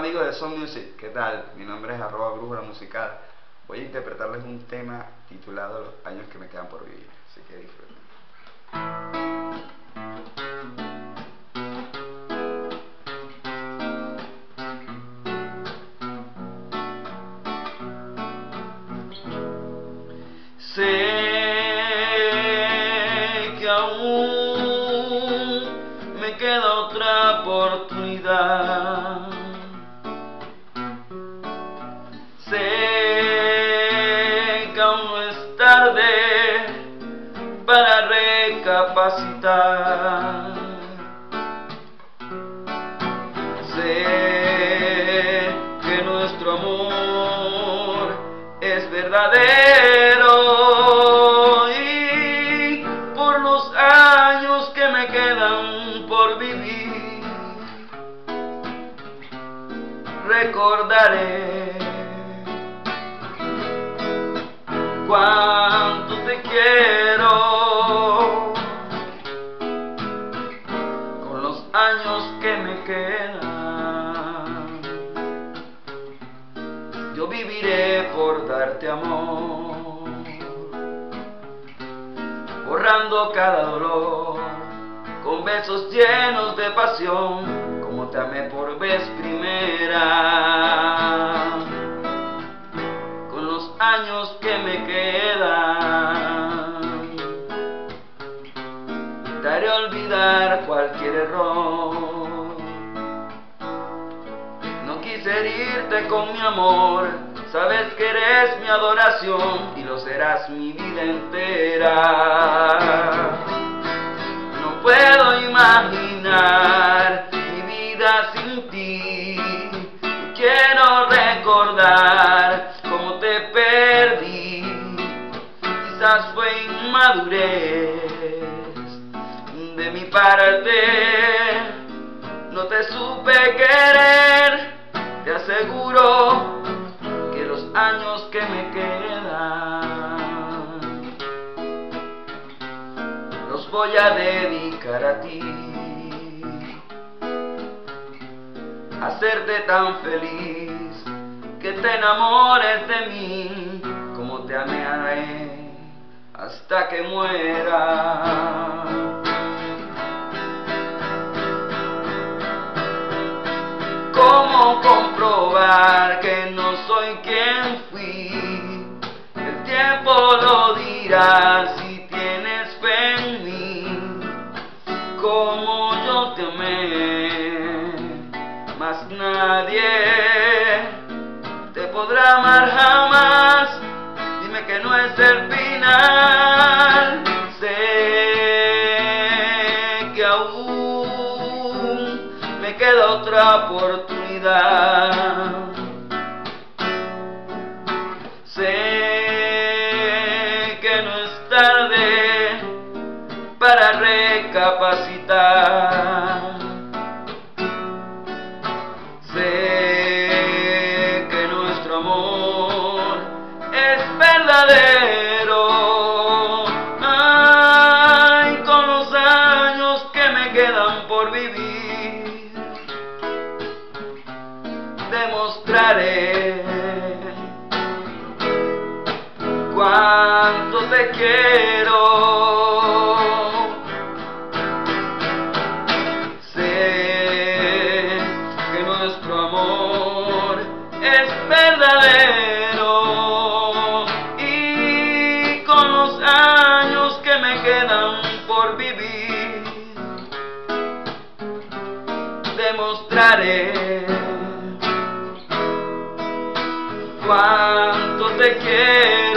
amigos de Son Music, ¿qué tal? Mi nombre es arroba brújula musical. Voy a interpretarles un tema titulado Los años que me quedan por vivir, así que disfruten. Sé que aún me queda otra oportunidad. Es tarde para recapacitar. Sé que nuestro amor es verdadero y por los años que me quedan por vivir recordaré cuánto te quiero con los años que me quedan. Yo viviré por darte amor, borrando cada dolor con besos llenos de pasión, como te amé por vez primera. Años que me quedan, te haré olvidar cualquier error. No quise herirte con mi amor, sabes que eres mi adoración y lo serás mi vida entera. No puedo imaginar mi vida sin ti. Quiero recordar inmadurez de mi parte. No te supe querer. Te aseguro que los años que me quedan los voy a dedicar a ti. Hacerte tan feliz que te enamores de mí como te amaré hasta que muera. ¿Cómo comprobar que no soy quien fui? El tiempo lo dirá si tienes fe en mí, como yo te amé, más nadie te podrá amar jamás. Dime que no es el final. Queda otra oportunidad. Sé que no es tarde para recapacitar. Sé que nuestro amor es verdadero. Ay, con los años que me quedan por vivir, te quiero. Sé que nuestro amor es verdadero y con los años que me quedan por vivir demostraré cuánto te quiero.